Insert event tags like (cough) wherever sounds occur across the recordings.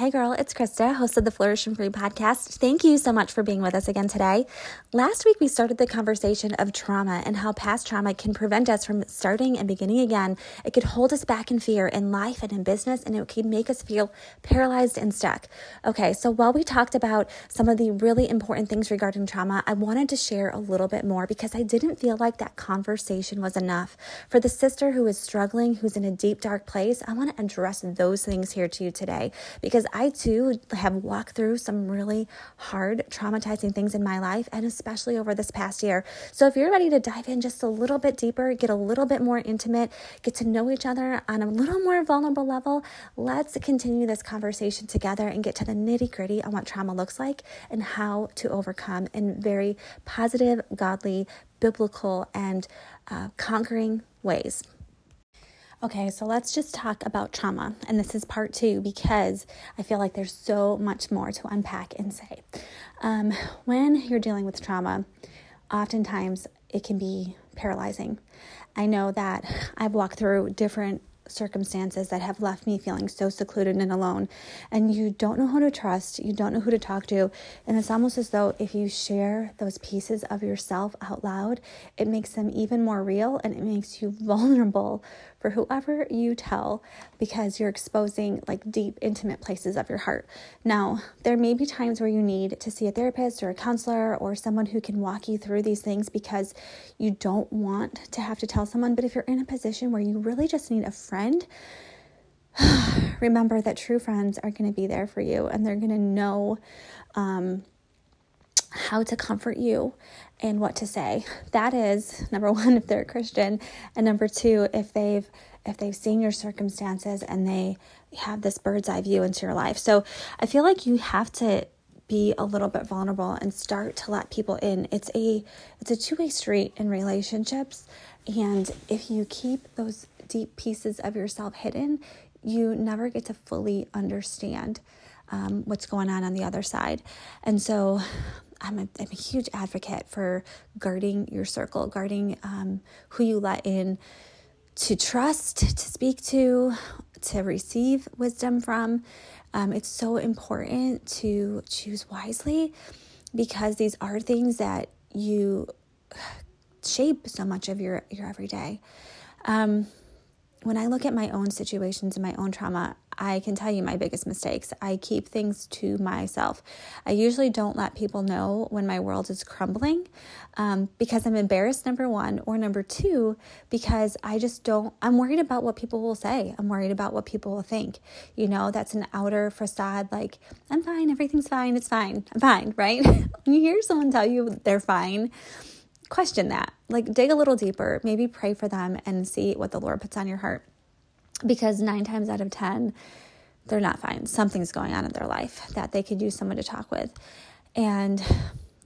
Hey girl, it's Krista, host of the Flourish and Free podcast. Thank you so much for being with us again today. Last week we started the conversation of trauma and how past trauma can prevent us from starting and beginning again. It could hold us back in fear in life and in business, and it could make us feel paralyzed and stuck. Okay, so while we talked about some of the really important things regarding trauma, I wanted to share a little bit more because I didn't feel like that conversation was enough. For the sister who is struggling, who's in a deep, dark place, I want to address those things here to you today because I too have walked through some really hard, traumatizing things in my life, and especially over this past year. So, if you're ready to dive in just a little bit deeper, get a little bit more intimate, get to know each other on a little more vulnerable level, let's continue this conversation together and get to the nitty gritty on what trauma looks like and how to overcome in very positive, godly, biblical, and uh, conquering ways. Okay, so let's just talk about trauma. And this is part two because I feel like there's so much more to unpack and say. Um, when you're dealing with trauma, oftentimes it can be paralyzing. I know that I've walked through different circumstances that have left me feeling so secluded and alone. And you don't know who to trust, you don't know who to talk to. And it's almost as though if you share those pieces of yourself out loud, it makes them even more real and it makes you (laughs) vulnerable for whoever you tell because you're exposing like deep, intimate places of your heart. Now, there may be times where you need to see a therapist or a counselor or someone who can walk you through these things because you don't want to have to tell someone. But if you're in a position where you really just need a friend, (sighs) remember that true friends are going to be there for you and they're going to know um, how to comfort you and what to say. That is number (laughs) one if they're a Christian, and number two if they've if they've seen your circumstances and they have this bird's eye view into your life. So I feel like you have to be a little bit vulnerable and start to let people in. It's a it's a two-way street in relationships and if you keep those deep pieces of yourself hidden, you never get to fully understand um, what's going on on the other side. And so I'm a, I'm a huge advocate for guarding your circle, guarding um, who you let in to trust, to speak to, to receive wisdom from. Um, it's so important to choose wisely because these are things that you shape so much of your, your everyday. Um, when I look at my own situations and my own trauma, I can tell you my biggest mistakes. I keep things to myself. I usually don't let people know when my world is crumbling um, because I'm embarrassed, number one, or number two, because I just don't, I'm worried about what people will say. I'm worried about what people will think. You know, that's an outer facade like, I'm fine, everything's fine, it's fine, I'm fine, (laughs) right? when you hear someone tell you they're fine, question that. Like, dig a little deeper, maybe pray for them and see what the Lord puts on your heart because nine times out of 10, they're not fine. Something's going on in their life that they could use someone to talk with. And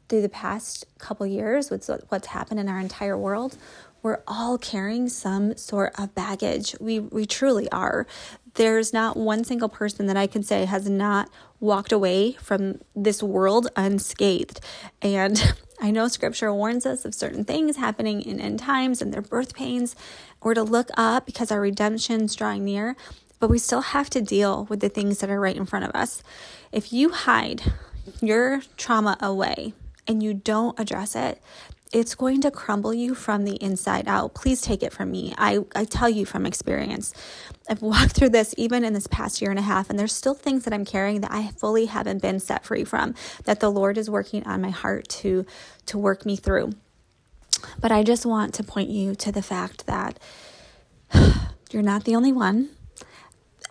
through the past couple years, with what's happened in our entire world, we're all carrying some sort of baggage. We, we truly are. There's not one single person that I can say has not walked away from this world unscathed. And (laughs) I know scripture warns us of certain things happening in end times and their birth pains, or to look up because our redemption's drawing near, but we still have to deal with the things that are right in front of us. If you hide your trauma away and you don't address it, it's going to crumble you from the inside out. Please take it from me. I, I tell you from experience. I've walked through this even in this past year and a half, and there's still things that I'm carrying that I fully haven't been set free from, that the Lord is working on my heart to, to work me through. But I just want to point you to the fact that (sighs) you're not the only one.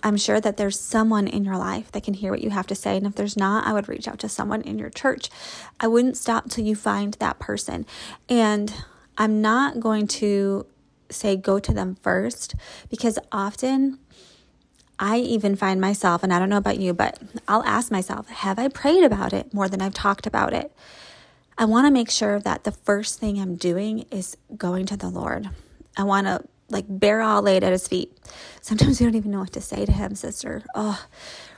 I'm sure that there's someone in your life that can hear what you have to say. And if there's not, I would reach out to someone in your church. I wouldn't stop till you find that person. And I'm not going to say go to them first because often I even find myself, and I don't know about you, but I'll ask myself, have I prayed about it more than I've talked about it? I want to make sure that the first thing I'm doing is going to the Lord. I want to like bare all laid at his feet. Sometimes we don't even know what to say to him, sister. Oh,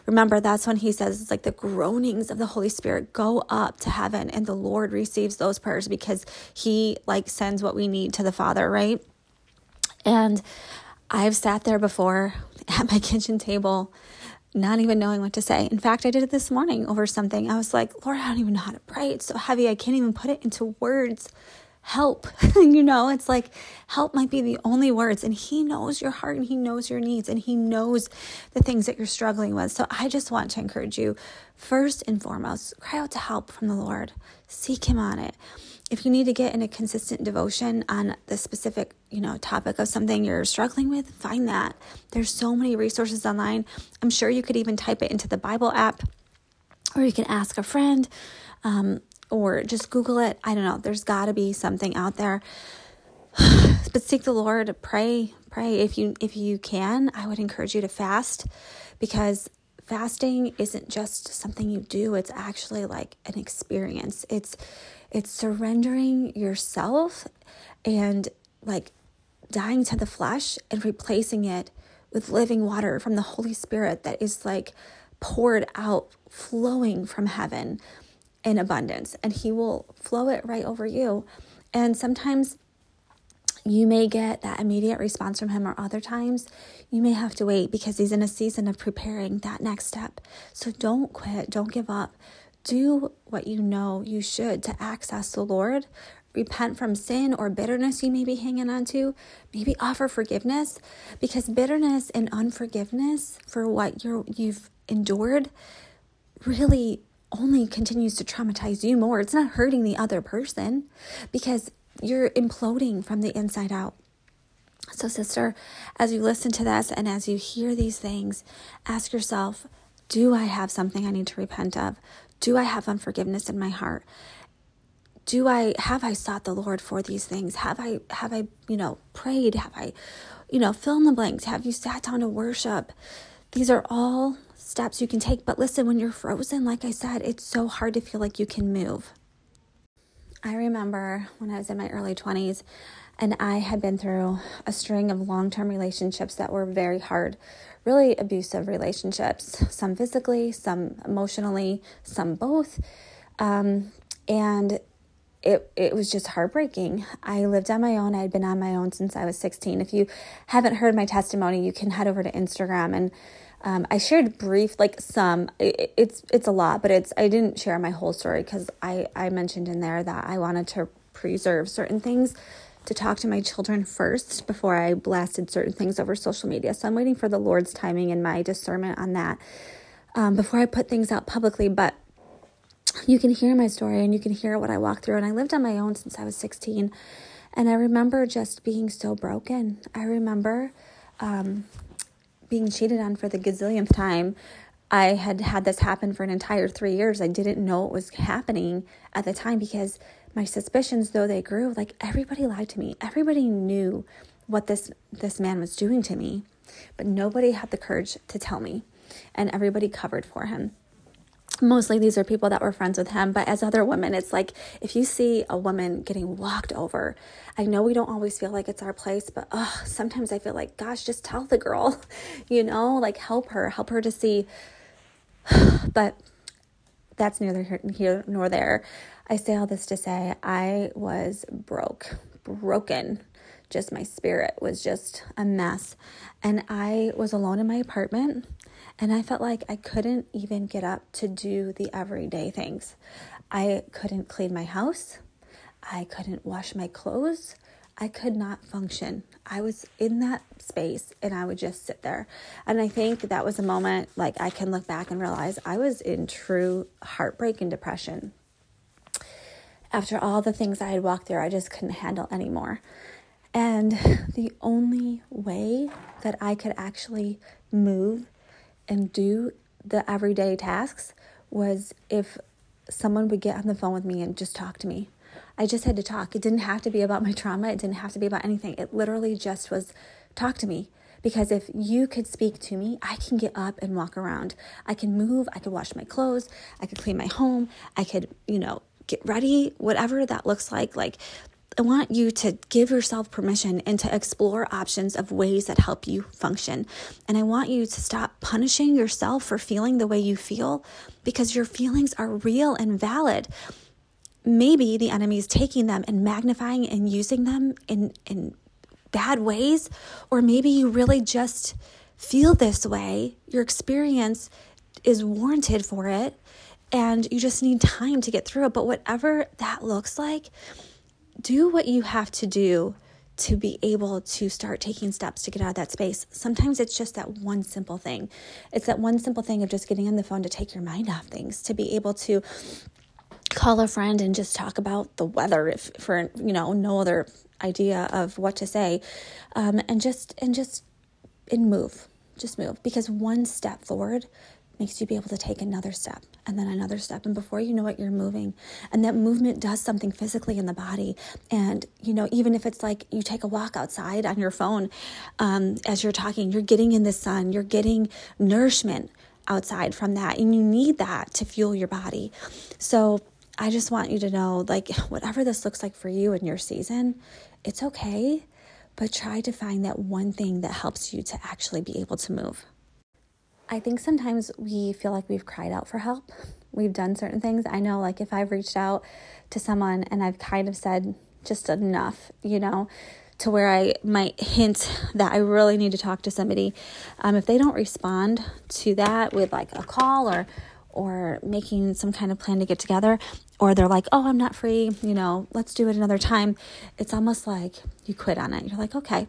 remember that's when he says it's like the groanings of the Holy Spirit go up to heaven and the Lord receives those prayers because he like sends what we need to the Father, right? And I've sat there before (laughs) at my kitchen table not even knowing what to say. In fact, I did it this morning over something. I was like, Lord, I don't even know how to pray. It's so heavy. I can't even put it into words. Help. (laughs) you know, it's like help might be the only words. And He knows your heart and He knows your needs and He knows the things that you're struggling with. So I just want to encourage you first and foremost, cry out to help from the Lord, seek Him on it if you need to get in a consistent devotion on the specific you know topic of something you're struggling with find that there's so many resources online i'm sure you could even type it into the bible app or you can ask a friend um, or just google it. I don't know. There's got to be something out there. (sighs) But seek the lord. Pray pray. If you if you can i would encourage you to fast because fasting isn't just something you do. It's actually like an experience. It's it's surrendering yourself and like dying to the flesh and replacing it with living water from the Holy Spirit that is like poured out, flowing from heaven in abundance. And He will flow it right over you. And sometimes you may get that immediate response from him, or other times you may have to wait because he's in a season of preparing that next step. So don't quit, don't give up do what you know you should to access the Lord. Repent from sin or bitterness you may be hanging on to. Maybe offer forgiveness because bitterness and unforgiveness for what you're, you've endured really only continues to traumatize you more. It's not hurting the other person because you're imploding from the inside out. So, sister, as you listen to this and as you hear these things, ask yourself do I have something I need to repent of? Do I have unforgiveness in my heart? Do I have I sought the Lord for these things? Have I have I, you know, prayed? Have I, you know, fill in the blanks? Have you sat down to worship? These are all steps you can take. But listen, when you're frozen, like I said, it's so hard to feel like you can move. I remember when I was in my early 20s and I had been through a string of long term relationships that were very hard, really abusive relationships, some physically, some emotionally, some both. Um, and it, it was just heartbreaking. I lived on my own. I had been on my own since I was 16. If you haven't heard my testimony, you can head over to Instagram and um, I shared brief, like some. It, it's it's a lot, but it's I didn't share my whole story because I I mentioned in there that I wanted to preserve certain things to talk to my children first before I blasted certain things over social media. So I'm waiting for the Lord's timing and my discernment on that um, before I put things out publicly. But you can hear my story and you can hear what I walked through. And I lived on my own since I was 16. And I remember just being so broken. I remember um, being cheated on for the gazillionth time. I had had this happen for an entire three years. I didn't know it was happening at the time because my suspicions though they grew like everybody lied to me everybody knew what this this man was doing to me but nobody had the courage to tell me and everybody covered for him mostly these are people that were friends with him but as other women it's like if you see a woman getting walked over i know we don't always feel like it's our place but sometimes i feel like gosh just tell the girl (laughs) you know like help her help her to see (sighs) but that's neither here nor there I say all this to say I was broke, broken. Just my spirit was just a mess. And I was alone in my apartment and I felt like I couldn't even get up to do the everyday things. I couldn't clean my house. I couldn't wash my clothes. I could not function. I was in that space and I would just sit there. And I think that was a moment like I can look back and realize I was in true heartbreak and depression after all the things I had walked through, I just couldn't handle anymore. And (laughs) the only way that I could actually move and do the everyday tasks was if someone would get on the phone with me and just talk to me. I just had to talk. It didn't have to be about my trauma, it didn't have to be about anything. It literally just was talk to me. Because if you could speak to me, I can get up and walk around. I can move, I could wash my clothes, I could clean my home, I could, you know, get ready, whatever that looks like. Like, I want you to give yourself permission and to explore options of ways that help you function. And I want you to stop punishing yourself for feeling the way you feel because your feelings are real and valid. Maybe the enemy is taking them and magnifying and using them in, in bad ways, or maybe you really just feel this way. Your experience is warranted for it, and you just need time to get through it. But whatever that looks like, do what you have to do to be able to start taking steps to get out of that space. Sometimes it's just that one simple thing. It's that one simple thing of just getting on the phone to take your mind off things, to be able to call a friend and just talk about the weather if for you know no other idea of what to say um, and just and just and move just move because one step forward makes you be able to take another step and then another step. And before you know it you're moving. And that movement does something physically in the body. And you know even if it's like you take a walk outside on your phone um, as you're talking you're getting in the sun you're getting nourishment outside from that. And you need that to fuel your body. So I just want you to know like, (laughs) whatever this looks like for you in your season, it's okay, but try to find that one thing that helps you to actually be able to move. I think sometimes we feel like we've cried out for help. We've done certain things. I know, like, if I've reached out to someone and I've kind of said just enough, you know, to where I might hint that I really need to talk to somebody. Um, if they don't respond to that with like a call or or making some kind of plan to get together, or they're like, oh, I'm not free, you know, let's do it another time. It's almost like you quit on it. You're like, okay,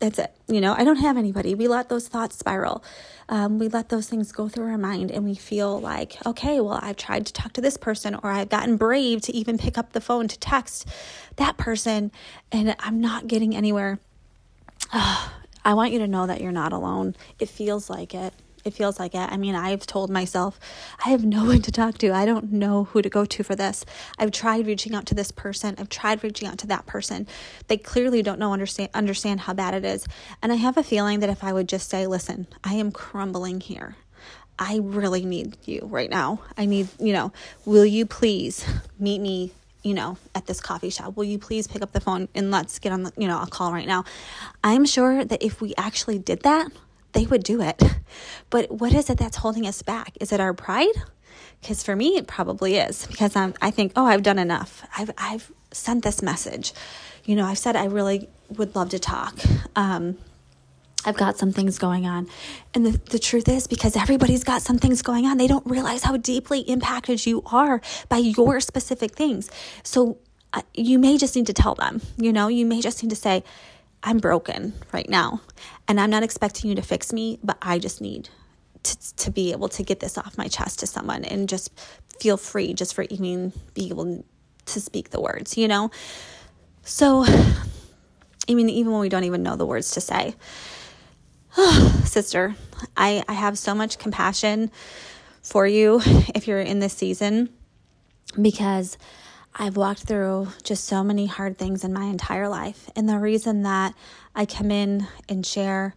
that's it. You know, I don't have anybody. We let those thoughts spiral. Um, we let those things go through our mind and we feel like, okay, well, I've tried to talk to this person or I've gotten brave to even pick up the phone to text that person and I'm not getting anywhere. (sighs) I want you to know that you're not alone. It feels like it. It feels like it. I mean, I've told myself I have no (laughs) one to talk to. I don't know who to go to for this. I've tried reaching out to this person. I've tried reaching out to that person. They clearly don't know understand understand how bad it is. And I have a feeling that if I would just say, "Listen, I am crumbling here. I really need you right now. I need, you know, will you please meet me you know, at this coffee shop. Will you please pick up the phone and let's get on the, you know, a call right now? I'm sure that if we actually did that, they would do it. (laughs) But what is it that's holding us back? Is it our pride? Because for me, it probably is. Because I'm, I think, oh, I've done enough. I've, I've sent this message. You know, I've said I really would love to talk. Um, I've got some things going on. And the, the truth is, because everybody's got some things going on, they don't realize how deeply impacted you are by your specific things. So uh, you may just need to tell them, you know, you may just need to say, I'm broken right now. And I'm not expecting you to fix me, but I just need to, to be able to get this off my chest to someone and just feel free just for even being able to speak the words, you know? So, I mean, even when we don't even know the words to say, (sighs) sister, I, I have so much compassion for you if you're in this season because I've walked through just so many hard things in my entire life. And the reason that I come in and share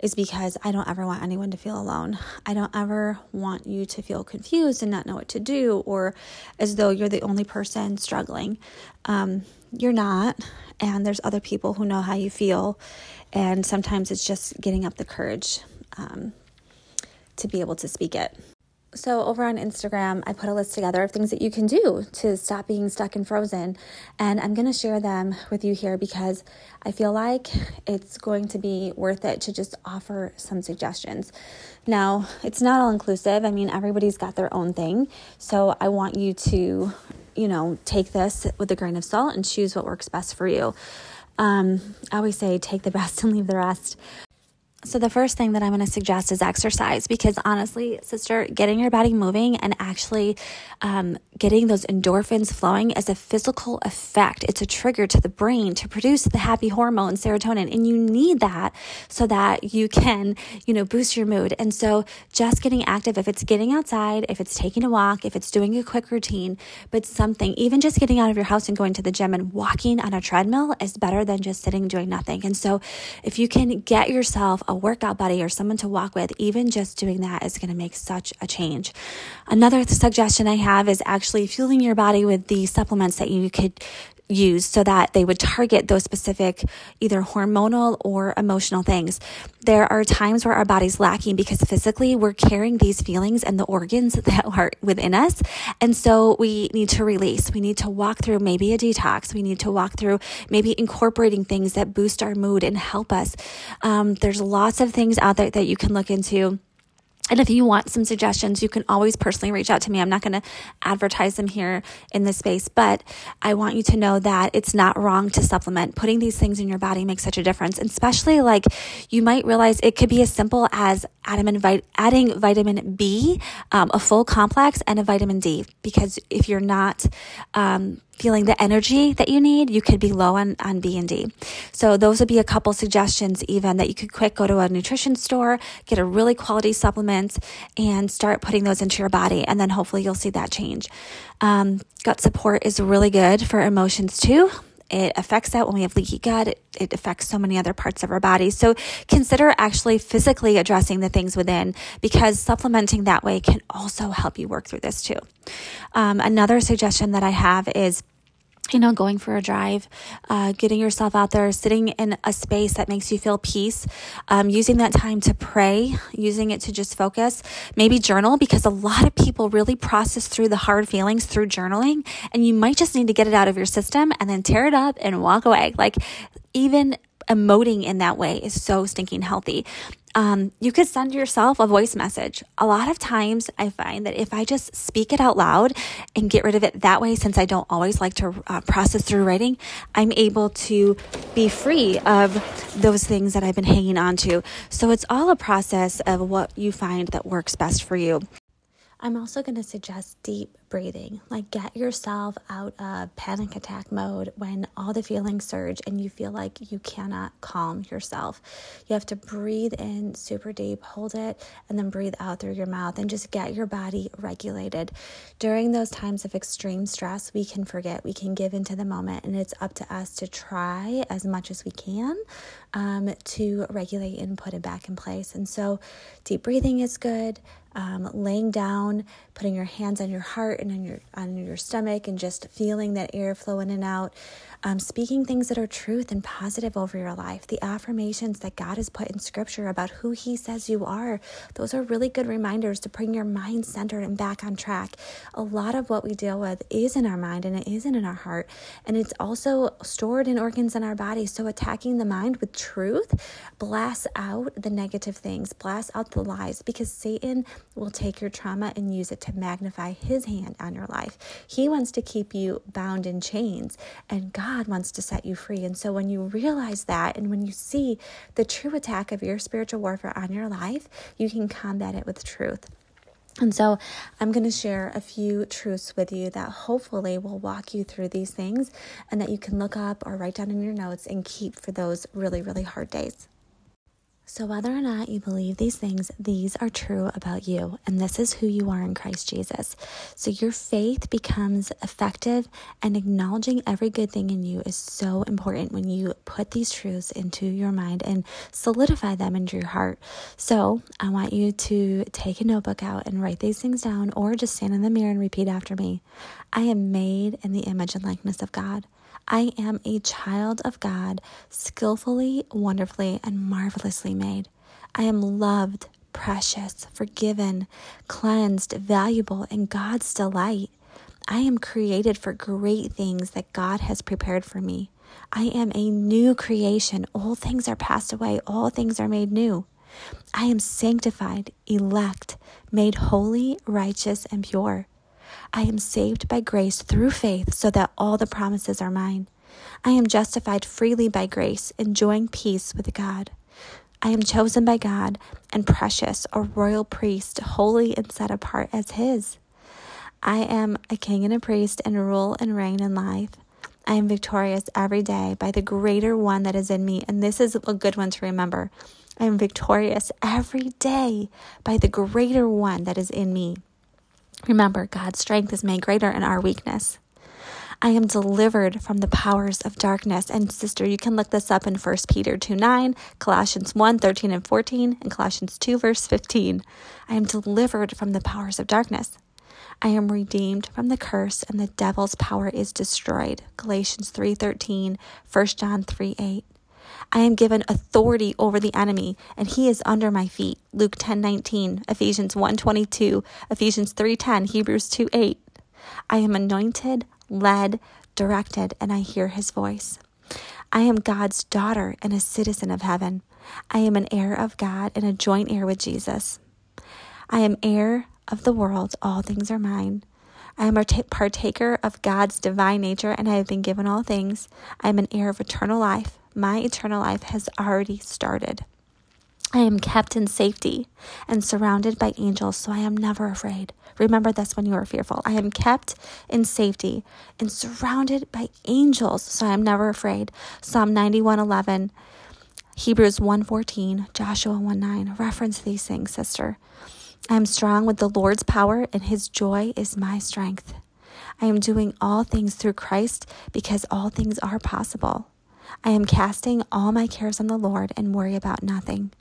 is because I don't ever want anyone to feel alone. I don't ever want you to feel confused and not know what to do or as though you're the only person struggling. Um, you're not. And there's other people who know how you feel. And sometimes it's just getting up the courage um, to be able to speak it. So, over on Instagram, I put a list together of things that you can do to stop being stuck and frozen. And I'm going to share them with you here because I feel like it's going to be worth it to just offer some suggestions. Now, it's not all inclusive. I mean, everybody's got their own thing. So, I want you to, you know, take this with a grain of salt and choose what works best for you. Um, I always say take the (laughs) best and leave the rest. So, the first thing that I'm going to suggest is exercise because honestly, sister, getting your body moving and actually um, getting those endorphins flowing is a physical effect. It's a trigger to the brain to produce the happy hormone, serotonin, and you need that so that you can, you know, boost your mood. And so, just getting active, if it's getting outside, if it's taking a walk, if it's doing a quick routine, but something, even just getting out of your house and going to the gym and walking on a treadmill is better than just sitting doing nothing. And so, if you can get yourself a workout buddy or someone to walk with, even just doing that is going to make such a change. Another suggestion I have is actually fueling your body with the supplements that you could use so that they would target those specific either hormonal or emotional things. There are times where our body's lacking because physically we're carrying these feelings and the organs (laughs) that are within us. And so we need to release. We need to walk through maybe a detox. We need to walk through maybe incorporating things that boost our mood and help us. Um, there's lots of things out there that you can look into and if you want some suggestions, you can always personally reach out to me. I'm not going to advertise them here in this space, but I want you to know that it's not wrong to supplement. Putting these things in your body makes such a difference. And especially like you might realize it could be as simple as adding vitamin B, um, a full complex, and a vitamin D. Because if you're not, um, feeling the energy that you need, you could be low on, on B and D. So those would be a couple suggestions even that you could quick go to a nutrition store, get a really quality supplement and start putting those into your body. And then hopefully you'll see that change. Um, gut support is really good for emotions too. It affects that when we have leaky gut. It, it, affects so many other parts of our body. So consider actually physically addressing the things within because supplementing that way can also help you work through this too. Um, another suggestion that I have is you know, going for a drive, uh, getting yourself out there, sitting in a space that makes you feel peace, um, using that time to pray, using it to just focus, maybe journal because a lot of people really process through the hard feelings through journaling. And you might just need to get it out of your system and then tear it up and walk away. Like, even emoting in that way is so stinking healthy um, you could send yourself a voice message. A lot of times I find that if I just speak it out loud and get rid of it that way, since I don't always like to uh, process through writing, I'm able to be free of those things that I've been hanging on to. So it's all a process of what you find that works best for you. I'm also going to suggest deep breathing. Like, get yourself out of panic attack mode when all the feelings surge and you feel like you cannot calm yourself. You have to breathe in super deep, hold it, and then breathe out through your mouth and just get your body regulated. During those times of extreme stress, we can forget, we can give into the moment, and it's up to us to try as much as we can um, to regulate and put it back in place. And so, deep breathing is good um, laying down, putting your hands on your heart and on your on your stomach, and just feeling that air flow in and out um, speaking things that are truth and positive over your life, the affirmations that God has put in scripture about who He says you are. Those are really good reminders to bring your mind centered and back on track. A lot of what we deal with is in our mind and it isn't in our heart. And it's also stored in organs in our body. So attacking the mind with truth blasts out the negative things, blasts out the lies, because Satan will take your trauma and use it to magnify his hand on your life. He wants to keep you bound in chains. And God God wants to set you free. And so when you realize that and when you see the true attack of your spiritual warfare on your life, you can combat it with truth. And so, I'm going to share a few truths with you that hopefully will walk you through these things and that you can look up or write down in your notes and keep for those really, really hard days. So, whether or not you believe these things, these are true about you, and this is who you are in Christ Jesus. So, your faith becomes effective, and acknowledging every good thing in you is so important when you put these truths into your mind and solidify them into your heart. So, I want you to take a notebook out and write these things down, or just stand in the mirror and repeat after me I am made in the image and likeness of God. I am a child of God, skillfully, wonderfully, and marvelously made. I am loved, precious, forgiven, cleansed, valuable, and God's delight. I am created for great things that God has prepared for me. I am a new creation. All things are passed away, all things are made new. I am sanctified, elect, made holy, righteous, and pure. I am saved by grace through faith so that all the promises are mine. I am justified freely by grace, enjoying peace with God. I am chosen by God and precious, a royal priest, holy and set apart as His. I am a king and a priest and rule and reign in life. I am victorious every day by the greater one that is in me. And this is a good one to remember. I am victorious every day by the greater one that is in me. Remember, God's strength is made greater in our weakness. I am delivered from the powers of darkness. And sister, you can look this up in 1 Peter 2 9, Colossians 1 13 and 14, and Colossians 2 verse 15. I am delivered from the powers of darkness. I am redeemed from the curse and the devil's power is destroyed. Galatians 3:13, 1 John 3:8. I am given authority over the enemy and he is under my feet. Luke 10:19, Ephesians 1:22, Ephesians 3:10, Hebrews 2:8. I am anointed, led, directed, and I hear his voice. I am God's daughter and a citizen of heaven. I am an heir of God and a joint heir with Jesus. I am heir of the world, all things are mine. I am a partaker of God's divine nature, and I have been given all things. I am an heir of eternal life. My eternal life has already started. I am kept in safety and surrounded by angels, so I am never afraid. Remember this when you are fearful. I am kept in safety and surrounded by angels, so I am never afraid. Psalm 91:11, Hebrews 1:14, Joshua 1:9. Reference these things, sister. I am strong with the Lord's power, and his joy is my strength. I am doing all things through Christ because all things are possible. I am casting all my cares on the Lord and worry about nothing.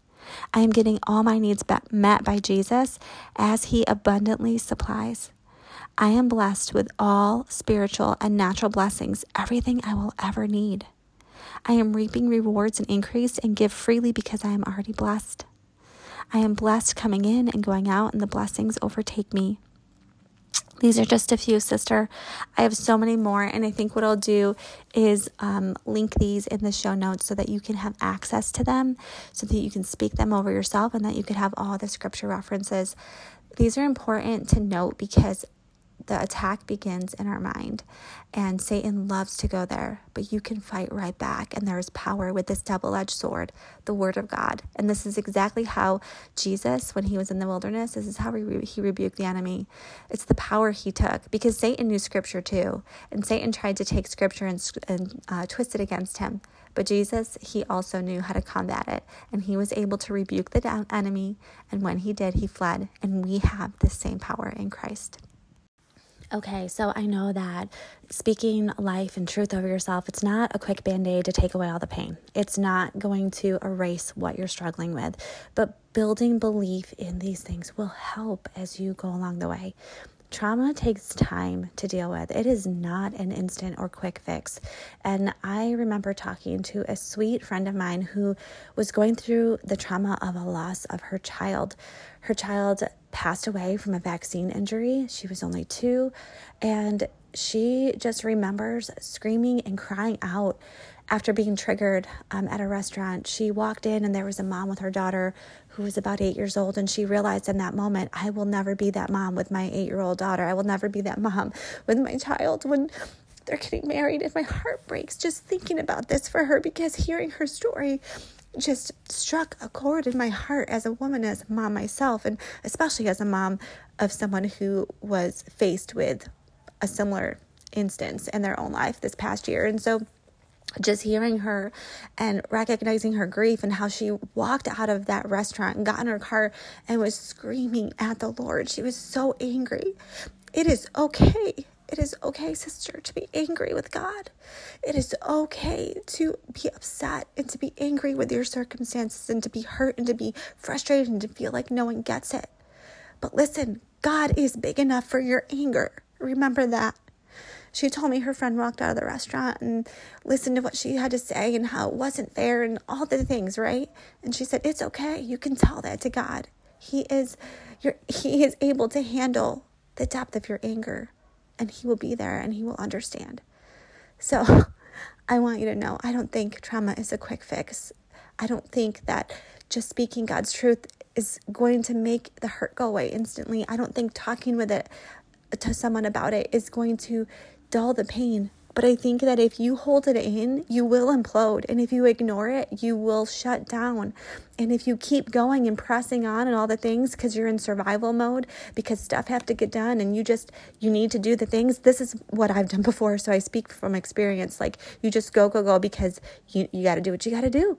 I am getting all my needs met by Jesus as he abundantly supplies. I am blessed with all spiritual and natural blessings, everything I will ever need. I am reaping rewards and increase and give freely because I am already blessed. I am blessed coming in and going out, and the blessings overtake me. These are just a few, sister. I have so many more, and I think what I'll do is um, link these in the show notes so that you can have access to them, so that you can speak them over yourself, and that you can have all the scripture references. These are important to note because the attack begins in our mind, and Satan loves to go there, but you can fight right back. And there is power with this double edged sword, the Word of God. And this is exactly how Jesus, when he was in the wilderness, this is how he, he rebuked the enemy. It's the power he took because Satan knew Scripture too. And Satan tried to take Scripture and, and uh, twist it against him. But Jesus, he also knew how to combat it, and he was able to rebuke the enemy. And when he did, he fled. And we have the same power in Christ. Okay, so I know that speaking life and truth over yourself, it's not a quick band aid to take away all the pain. It's not going to erase what you're struggling with, but building belief in these things will help as you go along the way. Trauma takes time to deal with. It is not an instant or quick fix. And I remember talking to a sweet friend of mine who was going through the trauma of a loss of her child. Her child passed away from a vaccine injury. She was only two. And she just remembers screaming and crying out after being triggered um, at a restaurant. She walked in and there was a mom with her daughter who was about eight years old. And she realized in that moment, I will never be that mom with my eight year old daughter. I will never be that mom with my child when they're getting married. And my heart breaks just thinking about this for her because hearing her story just struck a chord in my heart as a woman, as a mom myself, and especially as a mom of someone who was faced with a similar instance in their own life this past year. And so just hearing her and recognizing her grief and how she walked out of that restaurant and got in her car and was screaming at the Lord. She was so angry. It is okay. It is okay, sister, to be angry with God. It is okay to be upset and to be angry with your circumstances and to be hurt and to be frustrated and to feel like no one gets it. But listen, God is big enough for your anger. Remember that she told me her friend walked out of the restaurant and listened to what she had to say and how it wasn't fair and all the things, right? And she said, "It's okay. You can tell that to God. He is your he is able to handle the depth of your anger and he will be there and he will understand." So, (laughs) I want you to know, I don't think trauma is a quick fix. I don't think that just speaking God's truth is going to make the hurt go away instantly. I don't think talking with it to someone about it is going to dull the pain. But I think that if you hold it in, you will implode. And if you ignore it, you will shut down. And if you keep going and pressing on and all the things because you're in survival mode, because stuff have to get done and you just, you need to do the things. This is what I've done before. So I speak from experience. Like you just go, go, go because you, you got to do what you got to do.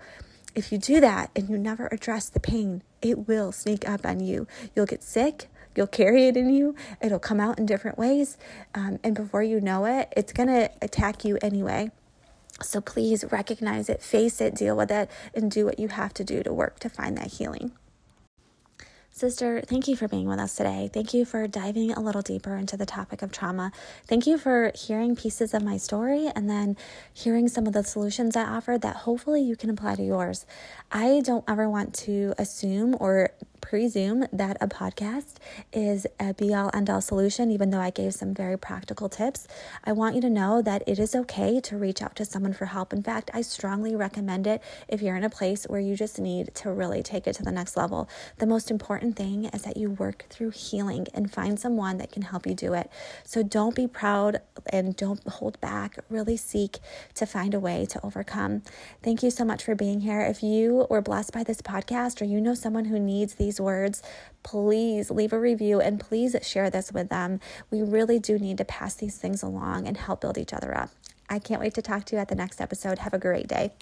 If you do that and you never address the pain, it will sneak up on you. You'll get sick You'll carry it in you, it'll come out in different ways. Um, and before you know it, it's going to attack you anyway. So please recognize it, face it, deal with it, and do what you have to do to work to find that healing. Sister, thank you for being with us today. Thank you for diving a little deeper into the topic of trauma. Thank you for hearing pieces of my story and then hearing some of the solutions I offered that hopefully you can apply to yours. I don't ever want to assume or presume that a podcast is a be all end all solution, even though I gave some very practical tips. I want you to know that it is okay to reach out to someone for help. In fact, I strongly recommend it if you're in a place where you just need to really take it to the next level. The most important thing is that you work through healing and find someone that can help you do it. So don't be proud and don't hold back. Really seek to find a way to overcome. Thank you so much for being here. If you were blessed by this podcast or you know someone who needs these words, please leave a review and please share this with them. We really do need to pass these things along and help build each other up. I can't wait to talk to you at the next episode. Have a great day.